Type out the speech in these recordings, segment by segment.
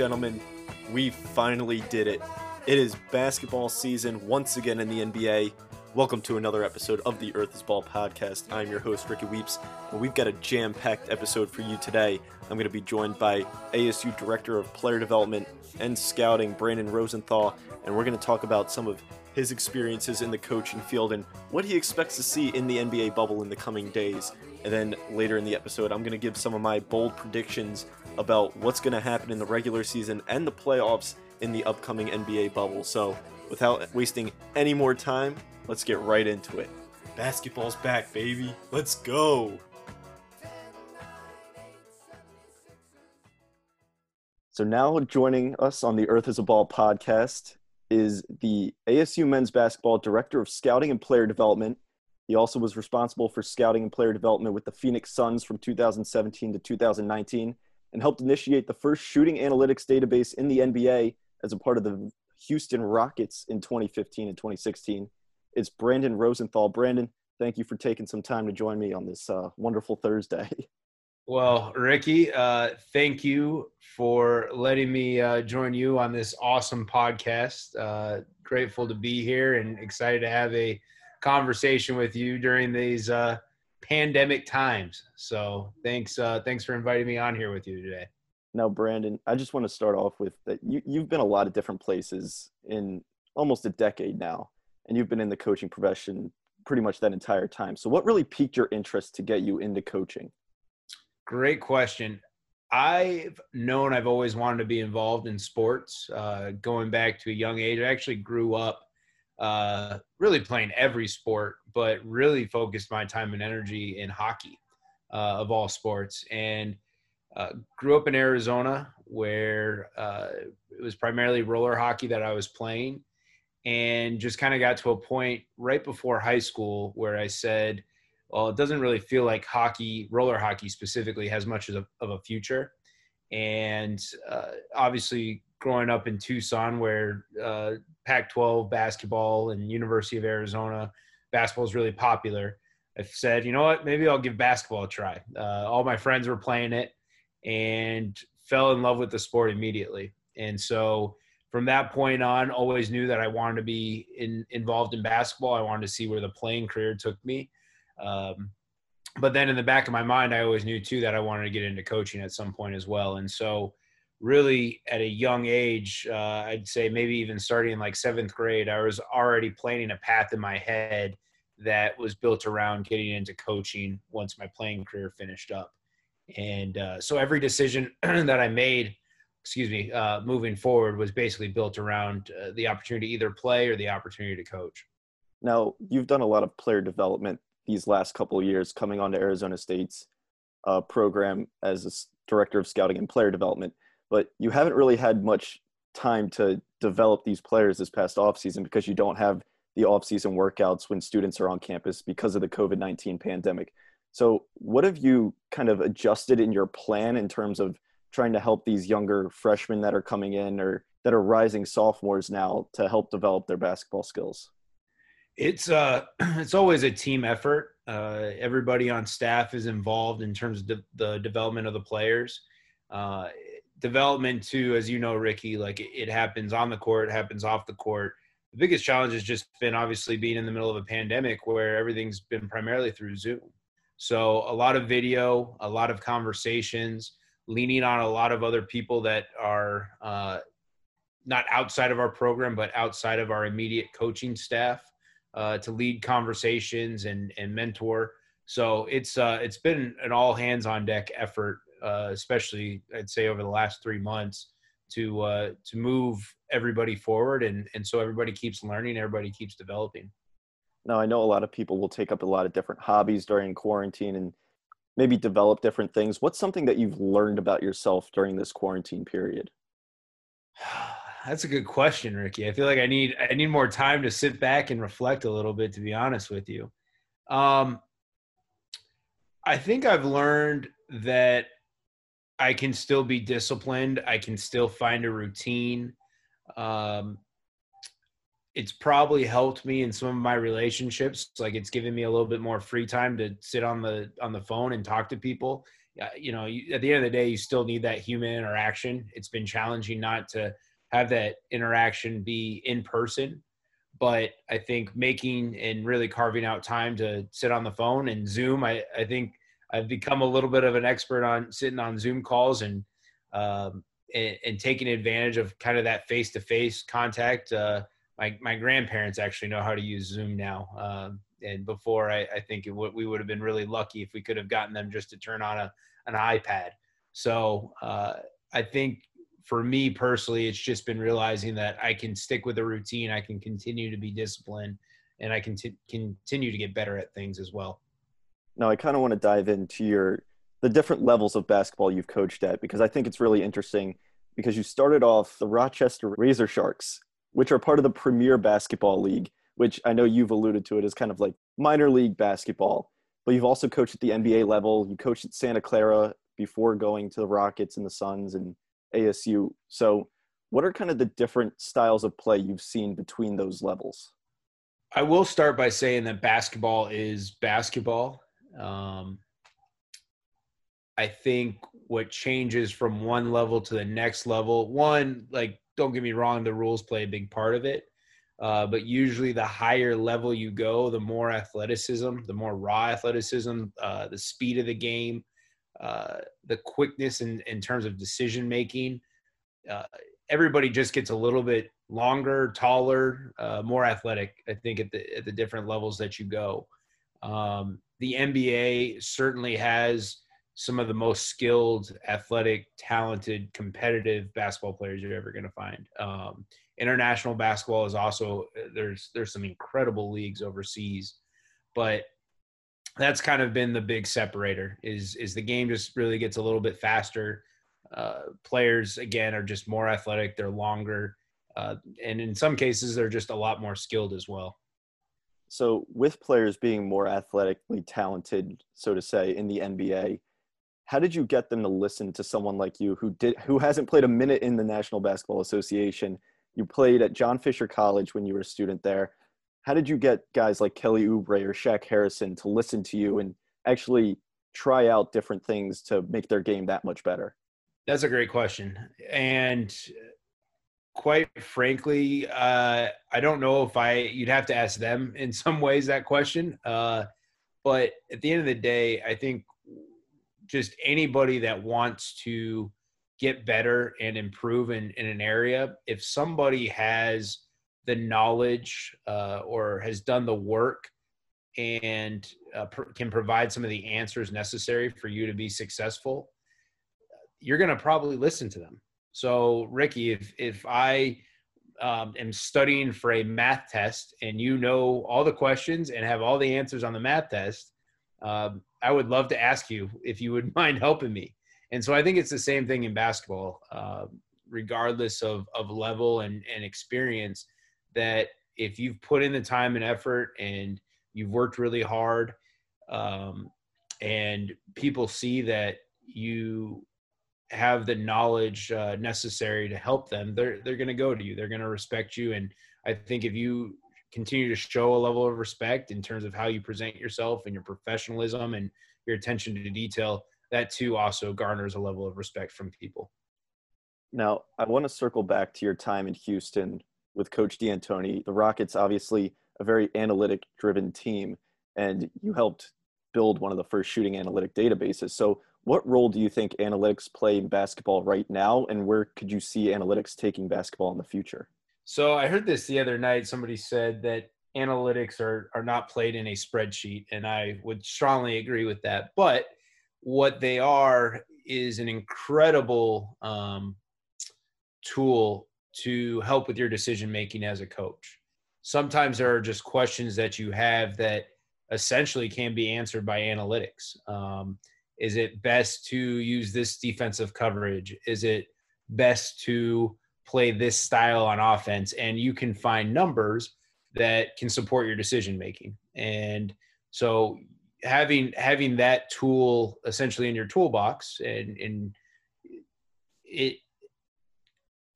Gentlemen, we finally did it. It is basketball season once again in the NBA. Welcome to another episode of the Earth is Ball podcast. I'm your host, Ricky Weeps, and we've got a jam packed episode for you today. I'm going to be joined by ASU Director of Player Development and Scouting, Brandon Rosenthal, and we're going to talk about some of his experiences in the coaching field and what he expects to see in the NBA bubble in the coming days. And then later in the episode, I'm going to give some of my bold predictions about what's going to happen in the regular season and the playoffs in the upcoming NBA bubble. So, without wasting any more time, let's get right into it. Basketball's back, baby. Let's go. So, now joining us on the Earth is a Ball podcast is the ASU men's basketball director of scouting and player development. He also was responsible for scouting and player development with the Phoenix Suns from 2017 to 2019 and helped initiate the first shooting analytics database in the NBA as a part of the Houston Rockets in 2015 and 2016. It's Brandon Rosenthal. Brandon, thank you for taking some time to join me on this uh, wonderful Thursday. Well, Ricky, uh, thank you for letting me uh, join you on this awesome podcast. Uh, grateful to be here and excited to have a conversation with you during these uh, pandemic times. So thanks, uh, thanks for inviting me on here with you today. Now, Brandon, I just want to start off with that you, you've been a lot of different places in almost a decade now, and you've been in the coaching profession pretty much that entire time. So, what really piqued your interest to get you into coaching? Great question. I've known I've always wanted to be involved in sports. Uh, going back to a young age, I actually grew up uh, really playing every sport, but really focused my time and energy in hockey uh, of all sports. And uh, grew up in Arizona where uh, it was primarily roller hockey that I was playing. And just kind of got to a point right before high school where I said, well, it doesn't really feel like hockey, roller hockey specifically, has much of a, of a future. And uh, obviously, growing up in Tucson, where uh, Pac-12 basketball and University of Arizona basketball is really popular, I've said, you know what, maybe I'll give basketball a try. Uh, all my friends were playing it, and fell in love with the sport immediately. And so from that point on, always knew that I wanted to be in, involved in basketball. I wanted to see where the playing career took me. Um, but then in the back of my mind, I always knew too that I wanted to get into coaching at some point as well. And so, really, at a young age, uh, I'd say maybe even starting in like seventh grade, I was already planning a path in my head that was built around getting into coaching once my playing career finished up. And uh, so, every decision that I made, excuse me, uh, moving forward was basically built around uh, the opportunity to either play or the opportunity to coach. Now, you've done a lot of player development these last couple of years coming onto Arizona State's uh, program as a director of scouting and player development, but you haven't really had much time to develop these players this past offseason because you don't have the offseason workouts when students are on campus because of the COVID 19 pandemic. So, what have you kind of adjusted in your plan in terms of trying to help these younger freshmen that are coming in or that are rising sophomores now to help develop their basketball skills? It's uh, it's always a team effort. Uh, everybody on staff is involved in terms of de- the development of the players. Uh, development too, as you know, Ricky, like it, happens on the court, it happens off the court. The biggest challenge has just been obviously being in the middle of a pandemic where everything's been primarily through Zoom. So a lot of video, a lot of conversations, leaning on a lot of other people that are uh, not outside of our program, but outside of our immediate coaching staff uh, to lead conversations and and mentor. So it's uh, it's been an all hands on deck effort, uh, especially I'd say over the last three months to uh, to move everybody forward, and and so everybody keeps learning, everybody keeps developing. Now I know a lot of people will take up a lot of different hobbies during quarantine and maybe develop different things. What's something that you've learned about yourself during this quarantine period? That's a good question, Ricky. I feel like I need I need more time to sit back and reflect a little bit. To be honest with you, um, I think I've learned that I can still be disciplined. I can still find a routine. Um, it's probably helped me in some of my relationships. Like it's given me a little bit more free time to sit on the on the phone and talk to people you know, at the end of the day, you still need that human interaction. It's been challenging not to have that interaction be in person, but I think making and really carving out time to sit on the phone and Zoom, I, I think I've become a little bit of an expert on sitting on Zoom calls and, um, and, and taking advantage of kind of that face to face contact. Uh, my, my grandparents actually know how to use Zoom now. Um, and before I, I think w- we would have been really lucky if we could have gotten them just to turn on a an iPad. So uh, I think for me personally, it's just been realizing that I can stick with a routine, I can continue to be disciplined, and I can t- continue to get better at things as well. Now I kind of want to dive into your the different levels of basketball you've coached at because I think it's really interesting because you started off the Rochester Razor Sharks, which are part of the Premier Basketball League which I know you've alluded to it as kind of like minor league basketball. But you've also coached at the NBA level. You coached at Santa Clara before going to the Rockets and the Suns and ASU. So, what are kind of the different styles of play you've seen between those levels? I will start by saying that basketball is basketball. Um, I think what changes from one level to the next level, one, like, don't get me wrong, the rules play a big part of it. Uh, but usually, the higher level you go, the more athleticism, the more raw athleticism, uh, the speed of the game, uh, the quickness in, in terms of decision making. Uh, everybody just gets a little bit longer, taller, uh, more athletic. I think at the at the different levels that you go. Um, the NBA certainly has some of the most skilled, athletic, talented, competitive basketball players you're ever going to find. Um, international basketball is also there's there's some incredible leagues overseas, but that's kind of been the big separator. Is is the game just really gets a little bit faster. Uh, players again are just more athletic. They're longer, uh, and in some cases they're just a lot more skilled as well. So, with players being more athletically talented, so to say, in the NBA, how did you get them to listen to someone like you who did who hasn't played a minute in the National Basketball Association? You played at John Fisher College when you were a student there. How did you get guys like Kelly Oubre or Shaq Harrison to listen to you and actually try out different things to make their game that much better? That's a great question. And quite frankly, uh, I don't know if I, you'd have to ask them in some ways that question. Uh, but at the end of the day, I think just anybody that wants to get better and improve in, in an area, if somebody has the knowledge uh, or has done the work and uh, pr- can provide some of the answers necessary for you to be successful, you're going to probably listen to them. So, Ricky, if if I um, am studying for a math test and you know all the questions and have all the answers on the math test, um, I would love to ask you if you would mind helping me. And so I think it's the same thing in basketball, uh, regardless of, of level and, and experience, that if you've put in the time and effort and you've worked really hard um, and people see that you have the knowledge uh, necessary to help them, they're, they're going to go to you. They're going to respect you. And I think if you continue to show a level of respect in terms of how you present yourself and your professionalism and your attention to detail, that too also garners a level of respect from people. Now, I want to circle back to your time in Houston with Coach D'Antoni. The Rockets, obviously, a very analytic driven team, and you helped build one of the first shooting analytic databases. So, what role do you think analytics play in basketball right now, and where could you see analytics taking basketball in the future? So, I heard this the other night. Somebody said that analytics are, are not played in a spreadsheet, and I would strongly agree with that. But what they are is an incredible um, tool to help with your decision making as a coach. Sometimes there are just questions that you have that essentially can be answered by analytics. Um, is it best to use this defensive coverage? Is it best to play this style on offense? And you can find numbers that can support your decision making. And so having having that tool essentially in your toolbox and and it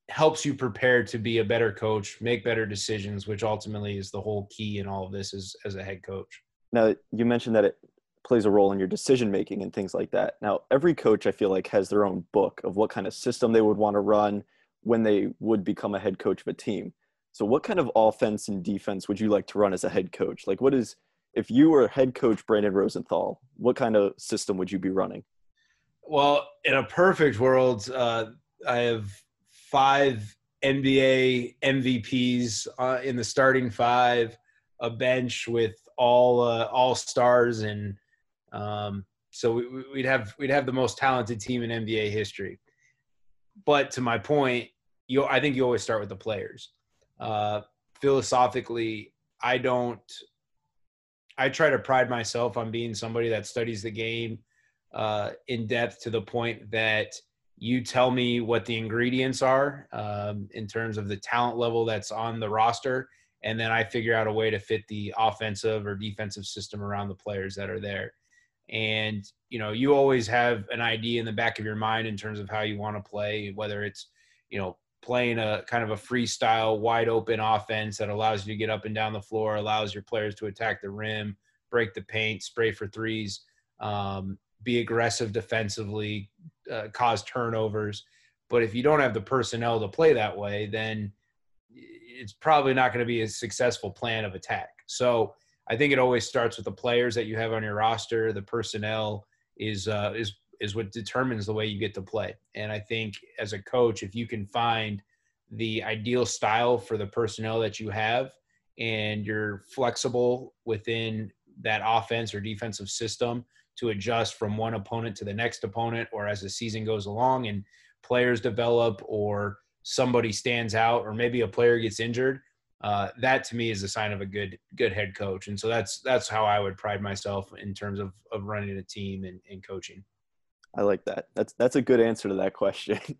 helps you prepare to be a better coach make better decisions which ultimately is the whole key in all of this as, as a head coach now you mentioned that it plays a role in your decision making and things like that. Now, every coach I feel like has their own book of what kind of system they would want to run when they would become a head coach of a team. So, what kind of offense and defense would you like to run as a head coach? Like, what is if you were head coach Brandon Rosenthal, what kind of system would you be running? Well, in a perfect world, uh, I have five NBA MVPs uh, in the starting five, a bench with all uh, all stars, and um, so we, would have we'd have the most talented team in NBA history. But to my point, you I think you always start with the players. Uh, philosophically, I don't. I try to pride myself on being somebody that studies the game uh, in depth to the point that you tell me what the ingredients are um, in terms of the talent level that's on the roster and then i figure out a way to fit the offensive or defensive system around the players that are there and you know you always have an idea in the back of your mind in terms of how you want to play whether it's you know playing a kind of a freestyle wide open offense that allows you to get up and down the floor allows your players to attack the rim break the paint spray for threes um, be aggressive defensively uh, cause turnovers. But if you don't have the personnel to play that way, then it's probably not going to be a successful plan of attack. So I think it always starts with the players that you have on your roster. The personnel is uh, is is what determines the way you get to play. And I think as a coach, if you can find the ideal style for the personnel that you have, and you're flexible within that offense or defensive system to adjust from one opponent to the next opponent or as the season goes along and players develop or somebody stands out or maybe a player gets injured uh, that to me is a sign of a good good head coach and so that's that's how i would pride myself in terms of of running a team and, and coaching i like that that's that's a good answer to that question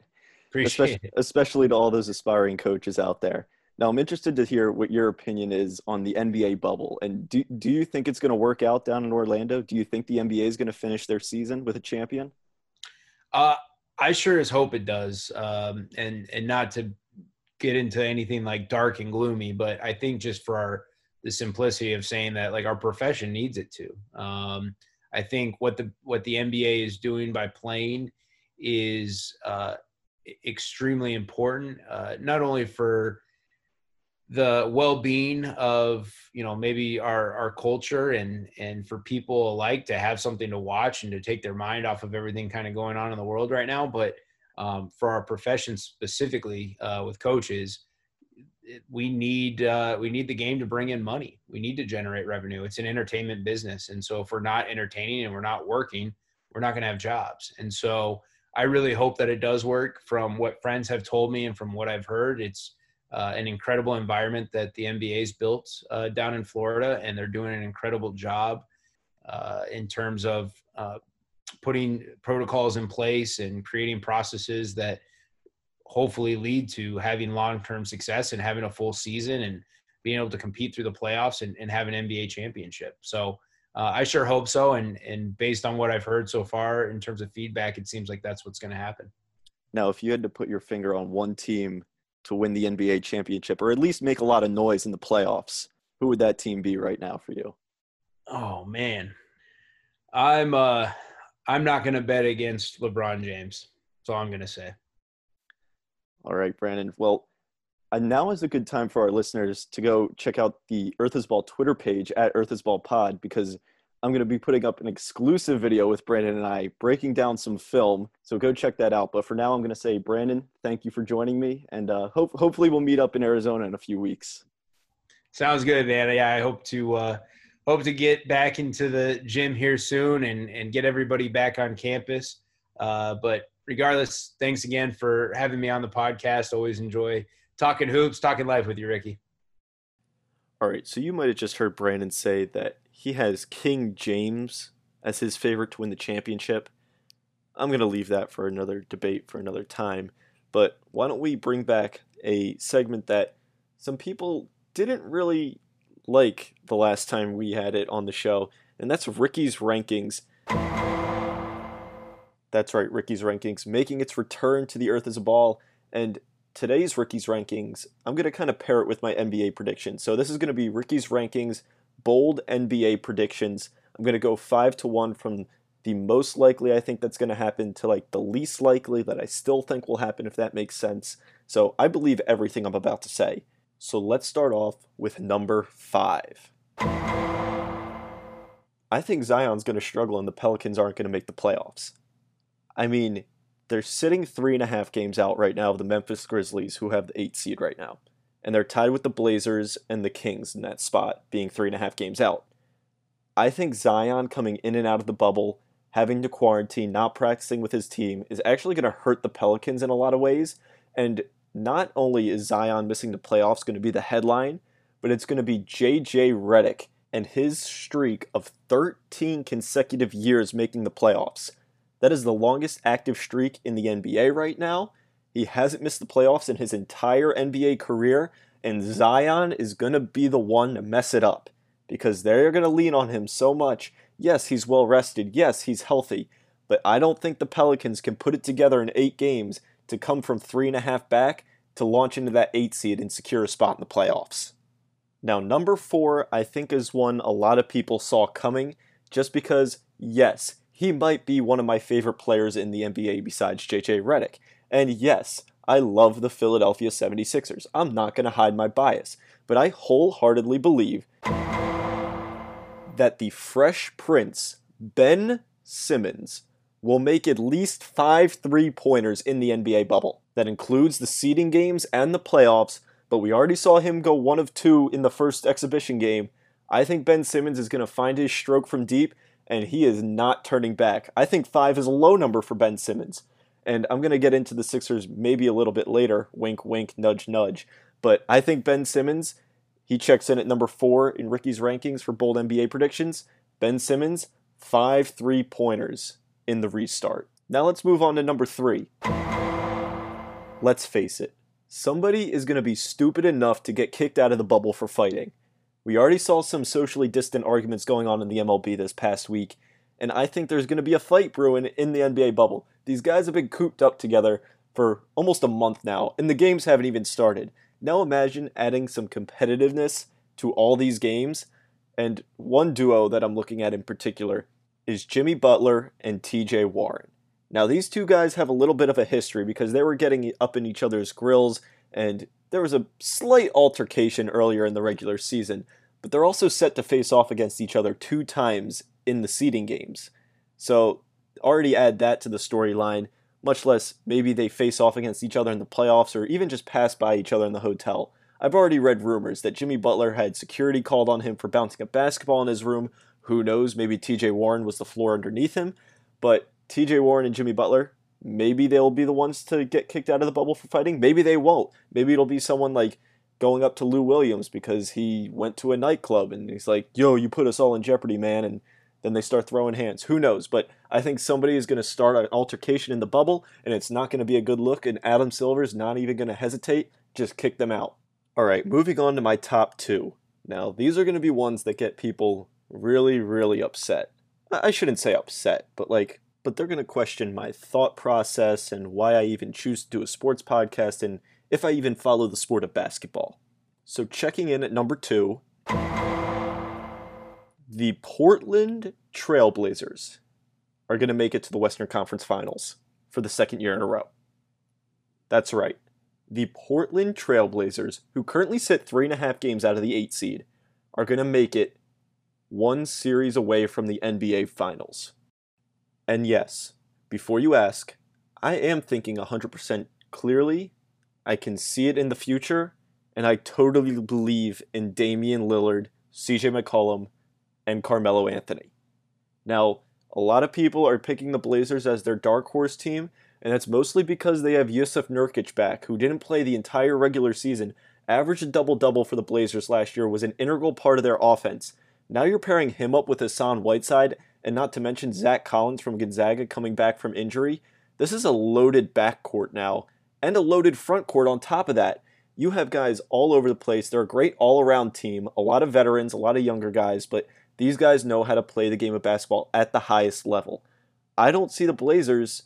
Appreciate especially, it. especially to all those aspiring coaches out there now, I'm interested to hear what your opinion is on the NBA bubble. And do, do you think it's going to work out down in Orlando? Do you think the NBA is going to finish their season with a champion? Uh, I sure as hope it does. Um, and, and not to get into anything like dark and gloomy, but I think just for our, the simplicity of saying that like our profession needs it to. Um, I think what the what the NBA is doing by playing is uh, extremely important, uh, not only for the well-being of you know maybe our our culture and and for people alike to have something to watch and to take their mind off of everything kind of going on in the world right now but um, for our profession specifically uh, with coaches we need uh, we need the game to bring in money. We need to generate revenue. It's an entertainment business. And so if we're not entertaining and we're not working we're not going to have jobs. And so i really hope that it does work. From what friends have told me and from what i've heard it's uh, an incredible environment that the NBA's built uh, down in Florida, and they're doing an incredible job uh, in terms of uh, putting protocols in place and creating processes that hopefully lead to having long-term success and having a full season and being able to compete through the playoffs and, and have an NBA championship. So uh, I sure hope so. And, and based on what I've heard so far in terms of feedback, it seems like that's what's going to happen. Now, if you had to put your finger on one team to win the NBA championship or at least make a lot of noise in the playoffs, who would that team be right now for you? Oh man. I'm uh I'm not going to bet against LeBron James. That's all I'm going to say. All right, Brandon. Well, now is a good time for our listeners to go check out the Earth is Ball Twitter page at Earth is Ball Pod because I'm going to be putting up an exclusive video with Brandon and I breaking down some film. So go check that out. But for now, I'm going to say, Brandon, thank you for joining me. And uh, hope, hopefully, we'll meet up in Arizona in a few weeks. Sounds good, man. Yeah, I hope to uh, hope to get back into the gym here soon and, and get everybody back on campus. Uh, but regardless, thanks again for having me on the podcast. Always enjoy talking hoops, talking life with you, Ricky. All right, so you might have just heard Brandon say that he has King James as his favorite to win the championship. I'm going to leave that for another debate for another time. But why don't we bring back a segment that some people didn't really like the last time we had it on the show, and that's Ricky's Rankings. That's right, Ricky's Rankings making its return to the Earth as a Ball. And today's Ricky's Rankings, I'm going to kind of pair it with my NBA prediction. So this is going to be Ricky's Rankings bold NBA predictions I'm going to go 5 to 1 from the most likely I think that's going to happen to like the least likely that I still think will happen if that makes sense. So I believe everything I'm about to say. So let's start off with number 5. I think Zion's going to struggle and the Pelicans aren't going to make the playoffs. I mean, they're sitting three and a half games out right now of the Memphis Grizzlies, who have the eight seed right now. And they're tied with the Blazers and the Kings in that spot, being three and a half games out. I think Zion coming in and out of the bubble, having to quarantine, not practicing with his team, is actually going to hurt the Pelicans in a lot of ways. And not only is Zion missing the playoffs going to be the headline, but it's going to be JJ Redick and his streak of 13 consecutive years making the playoffs. That is the longest active streak in the NBA right now. He hasn't missed the playoffs in his entire NBA career, and Zion is going to be the one to mess it up because they're going to lean on him so much. Yes, he's well rested. Yes, he's healthy. But I don't think the Pelicans can put it together in eight games to come from three and a half back to launch into that eight seed and secure a spot in the playoffs. Now, number four, I think, is one a lot of people saw coming just because, yes, he might be one of my favorite players in the NBA besides JJ Redick. And yes, I love the Philadelphia 76ers. I'm not going to hide my bias, but I wholeheartedly believe that the Fresh Prince, Ben Simmons, will make at least five three pointers in the NBA bubble. That includes the seeding games and the playoffs, but we already saw him go one of two in the first exhibition game. I think Ben Simmons is going to find his stroke from deep and he is not turning back. I think five is a low number for Ben Simmons. And I'm going to get into the Sixers maybe a little bit later. Wink, wink, nudge, nudge. But I think Ben Simmons, he checks in at number four in Ricky's rankings for bold NBA predictions. Ben Simmons, five three pointers in the restart. Now let's move on to number three. Let's face it, somebody is going to be stupid enough to get kicked out of the bubble for fighting. We already saw some socially distant arguments going on in the MLB this past week, and I think there's going to be a fight brewing in the NBA bubble. These guys have been cooped up together for almost a month now, and the games haven't even started. Now imagine adding some competitiveness to all these games, and one duo that I'm looking at in particular is Jimmy Butler and TJ Warren. Now, these two guys have a little bit of a history because they were getting up in each other's grills and there was a slight altercation earlier in the regular season, but they're also set to face off against each other two times in the seeding games. So already add that to the storyline, much less maybe they face off against each other in the playoffs or even just pass by each other in the hotel. I've already read rumors that Jimmy Butler had security called on him for bouncing a basketball in his room. Who knows? Maybe TJ Warren was the floor underneath him. But TJ Warren and Jimmy Butler, maybe they'll be the ones to get kicked out of the bubble for fighting. Maybe they won't. Maybe it'll be someone like going up to Lou Williams because he went to a nightclub and he's like, "Yo, you put us all in jeopardy, man." And then they start throwing hands. Who knows? But I think somebody is going to start an altercation in the bubble, and it's not going to be a good look. And Adam Silver's not even going to hesitate. Just kick them out. All right, moving on to my top two. Now, these are going to be ones that get people really, really upset. I shouldn't say upset, but like but they're going to question my thought process and why I even choose to do a sports podcast and if I even follow the sport of basketball. So, checking in at number two, the Portland Trailblazers are going to make it to the Western Conference Finals for the second year in a row. That's right. The Portland Trailblazers, who currently sit three and a half games out of the eight seed, are going to make it one series away from the NBA Finals. And yes, before you ask, I am thinking 100% clearly. I can see it in the future, and I totally believe in Damian Lillard, CJ McCollum, and Carmelo Anthony. Now, a lot of people are picking the Blazers as their dark horse team, and that's mostly because they have Jusuf Nurkic back, who didn't play the entire regular season, averaged a double double for the Blazers last year, was an integral part of their offense. Now you're pairing him up with Hassan Whiteside, and not to mention Zach Collins from Gonzaga coming back from injury. This is a loaded backcourt now, and a loaded front court on top of that. You have guys all over the place. They're a great all around team, a lot of veterans, a lot of younger guys, but these guys know how to play the game of basketball at the highest level. I don't see the Blazers,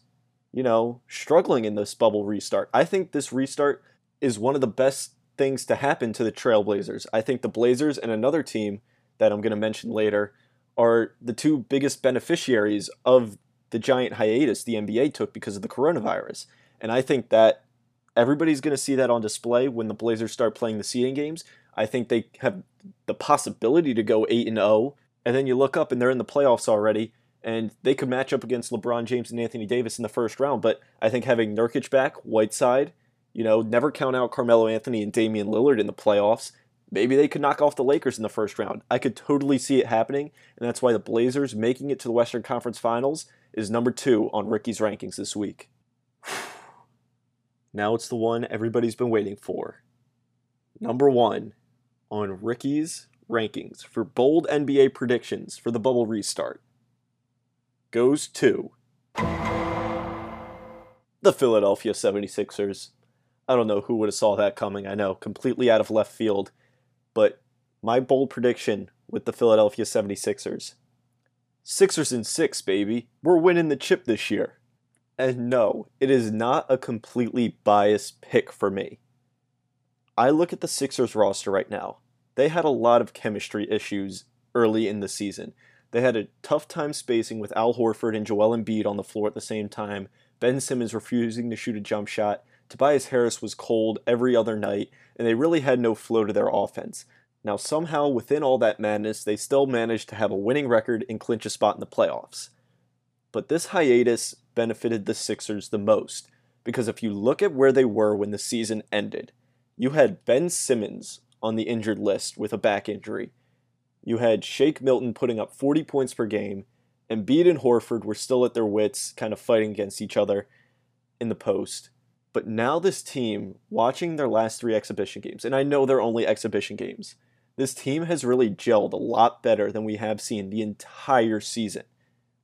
you know, struggling in this bubble restart. I think this restart is one of the best things to happen to the Trailblazers. I think the Blazers and another team that I'm going to mention later are the two biggest beneficiaries of the giant hiatus the NBA took because of the coronavirus. And I think that everybody's going to see that on display when the Blazers start playing the seeding games. I think they have the possibility to go 8 and 0 and then you look up and they're in the playoffs already and they could match up against LeBron James and Anthony Davis in the first round, but I think having Nurkic back, Whiteside, you know, never count out Carmelo Anthony and Damian Lillard in the playoffs. Maybe they could knock off the Lakers in the first round. I could totally see it happening, and that's why the Blazers making it to the Western Conference Finals is number two on Ricky's rankings this week. now it's the one everybody's been waiting for. Number one on Ricky's rankings for bold NBA predictions for the bubble restart goes to the Philadelphia 76ers. I don't know who would have saw that coming. I know, completely out of left field. But my bold prediction with the Philadelphia 76ers Sixers in six, baby. We're winning the chip this year. And no, it is not a completely biased pick for me. I look at the Sixers roster right now. They had a lot of chemistry issues early in the season. They had a tough time spacing with Al Horford and Joel Embiid on the floor at the same time. Ben Simmons refusing to shoot a jump shot. Tobias Harris was cold every other night, and they really had no flow to their offense. Now, somehow, within all that madness, they still managed to have a winning record and clinch a spot in the playoffs. But this hiatus benefited the Sixers the most, because if you look at where they were when the season ended, you had Ben Simmons on the injured list with a back injury. You had Shake Milton putting up 40 points per game, and Embiid and Horford were still at their wits, kind of fighting against each other in the post. But now, this team, watching their last three exhibition games, and I know they're only exhibition games, this team has really gelled a lot better than we have seen the entire season.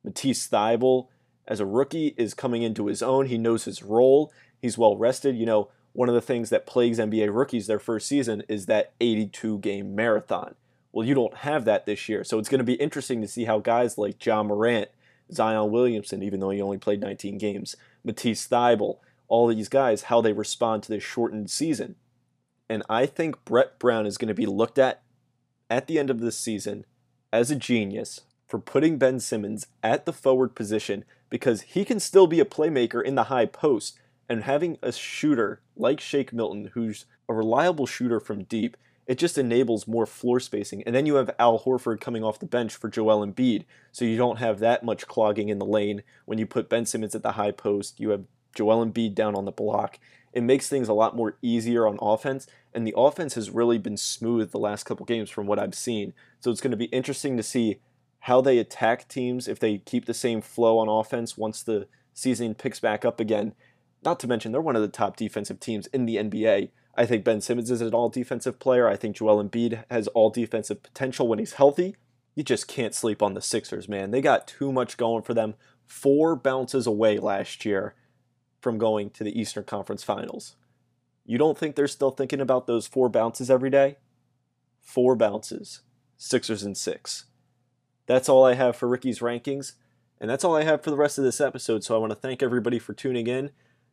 Matisse Thybulle, as a rookie, is coming into his own. He knows his role. He's well rested. You know, one of the things that plagues NBA rookies their first season is that 82 game marathon. Well, you don't have that this year. So it's going to be interesting to see how guys like Ja Morant, Zion Williamson, even though he only played 19 games, Matisse Thybulle, all these guys, how they respond to this shortened season. And I think Brett Brown is going to be looked at at the end of this season as a genius for putting Ben Simmons at the forward position because he can still be a playmaker in the high post. And having a shooter like Shake Milton, who's a reliable shooter from deep, it just enables more floor spacing. And then you have Al Horford coming off the bench for Joel Embiid, so you don't have that much clogging in the lane. When you put Ben Simmons at the high post, you have Joel Embiid down on the block. It makes things a lot more easier on offense, and the offense has really been smooth the last couple games from what I've seen. So it's going to be interesting to see how they attack teams if they keep the same flow on offense once the season picks back up again. Not to mention, they're one of the top defensive teams in the NBA. I think Ben Simmons is an all defensive player. I think Joel Embiid has all defensive potential when he's healthy. You just can't sleep on the Sixers, man. They got too much going for them. Four bounces away last year from going to the Eastern Conference Finals. You don't think they're still thinking about those four bounces every day? Four bounces. Sixers and six. That's all I have for Ricky's rankings, and that's all I have for the rest of this episode. So I want to thank everybody for tuning in.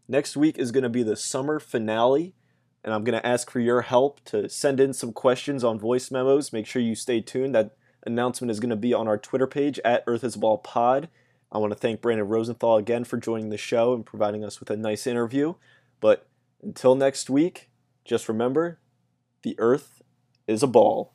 Next week is going to be the summer finale and I'm going to ask for your help to send in some questions on voice memos. Make sure you stay tuned. That announcement is going to be on our Twitter page at Earth is Ball Pod. I want to thank Brandon Rosenthal again for joining the show and providing us with a nice interview. But until next week, just remember the Earth is a ball.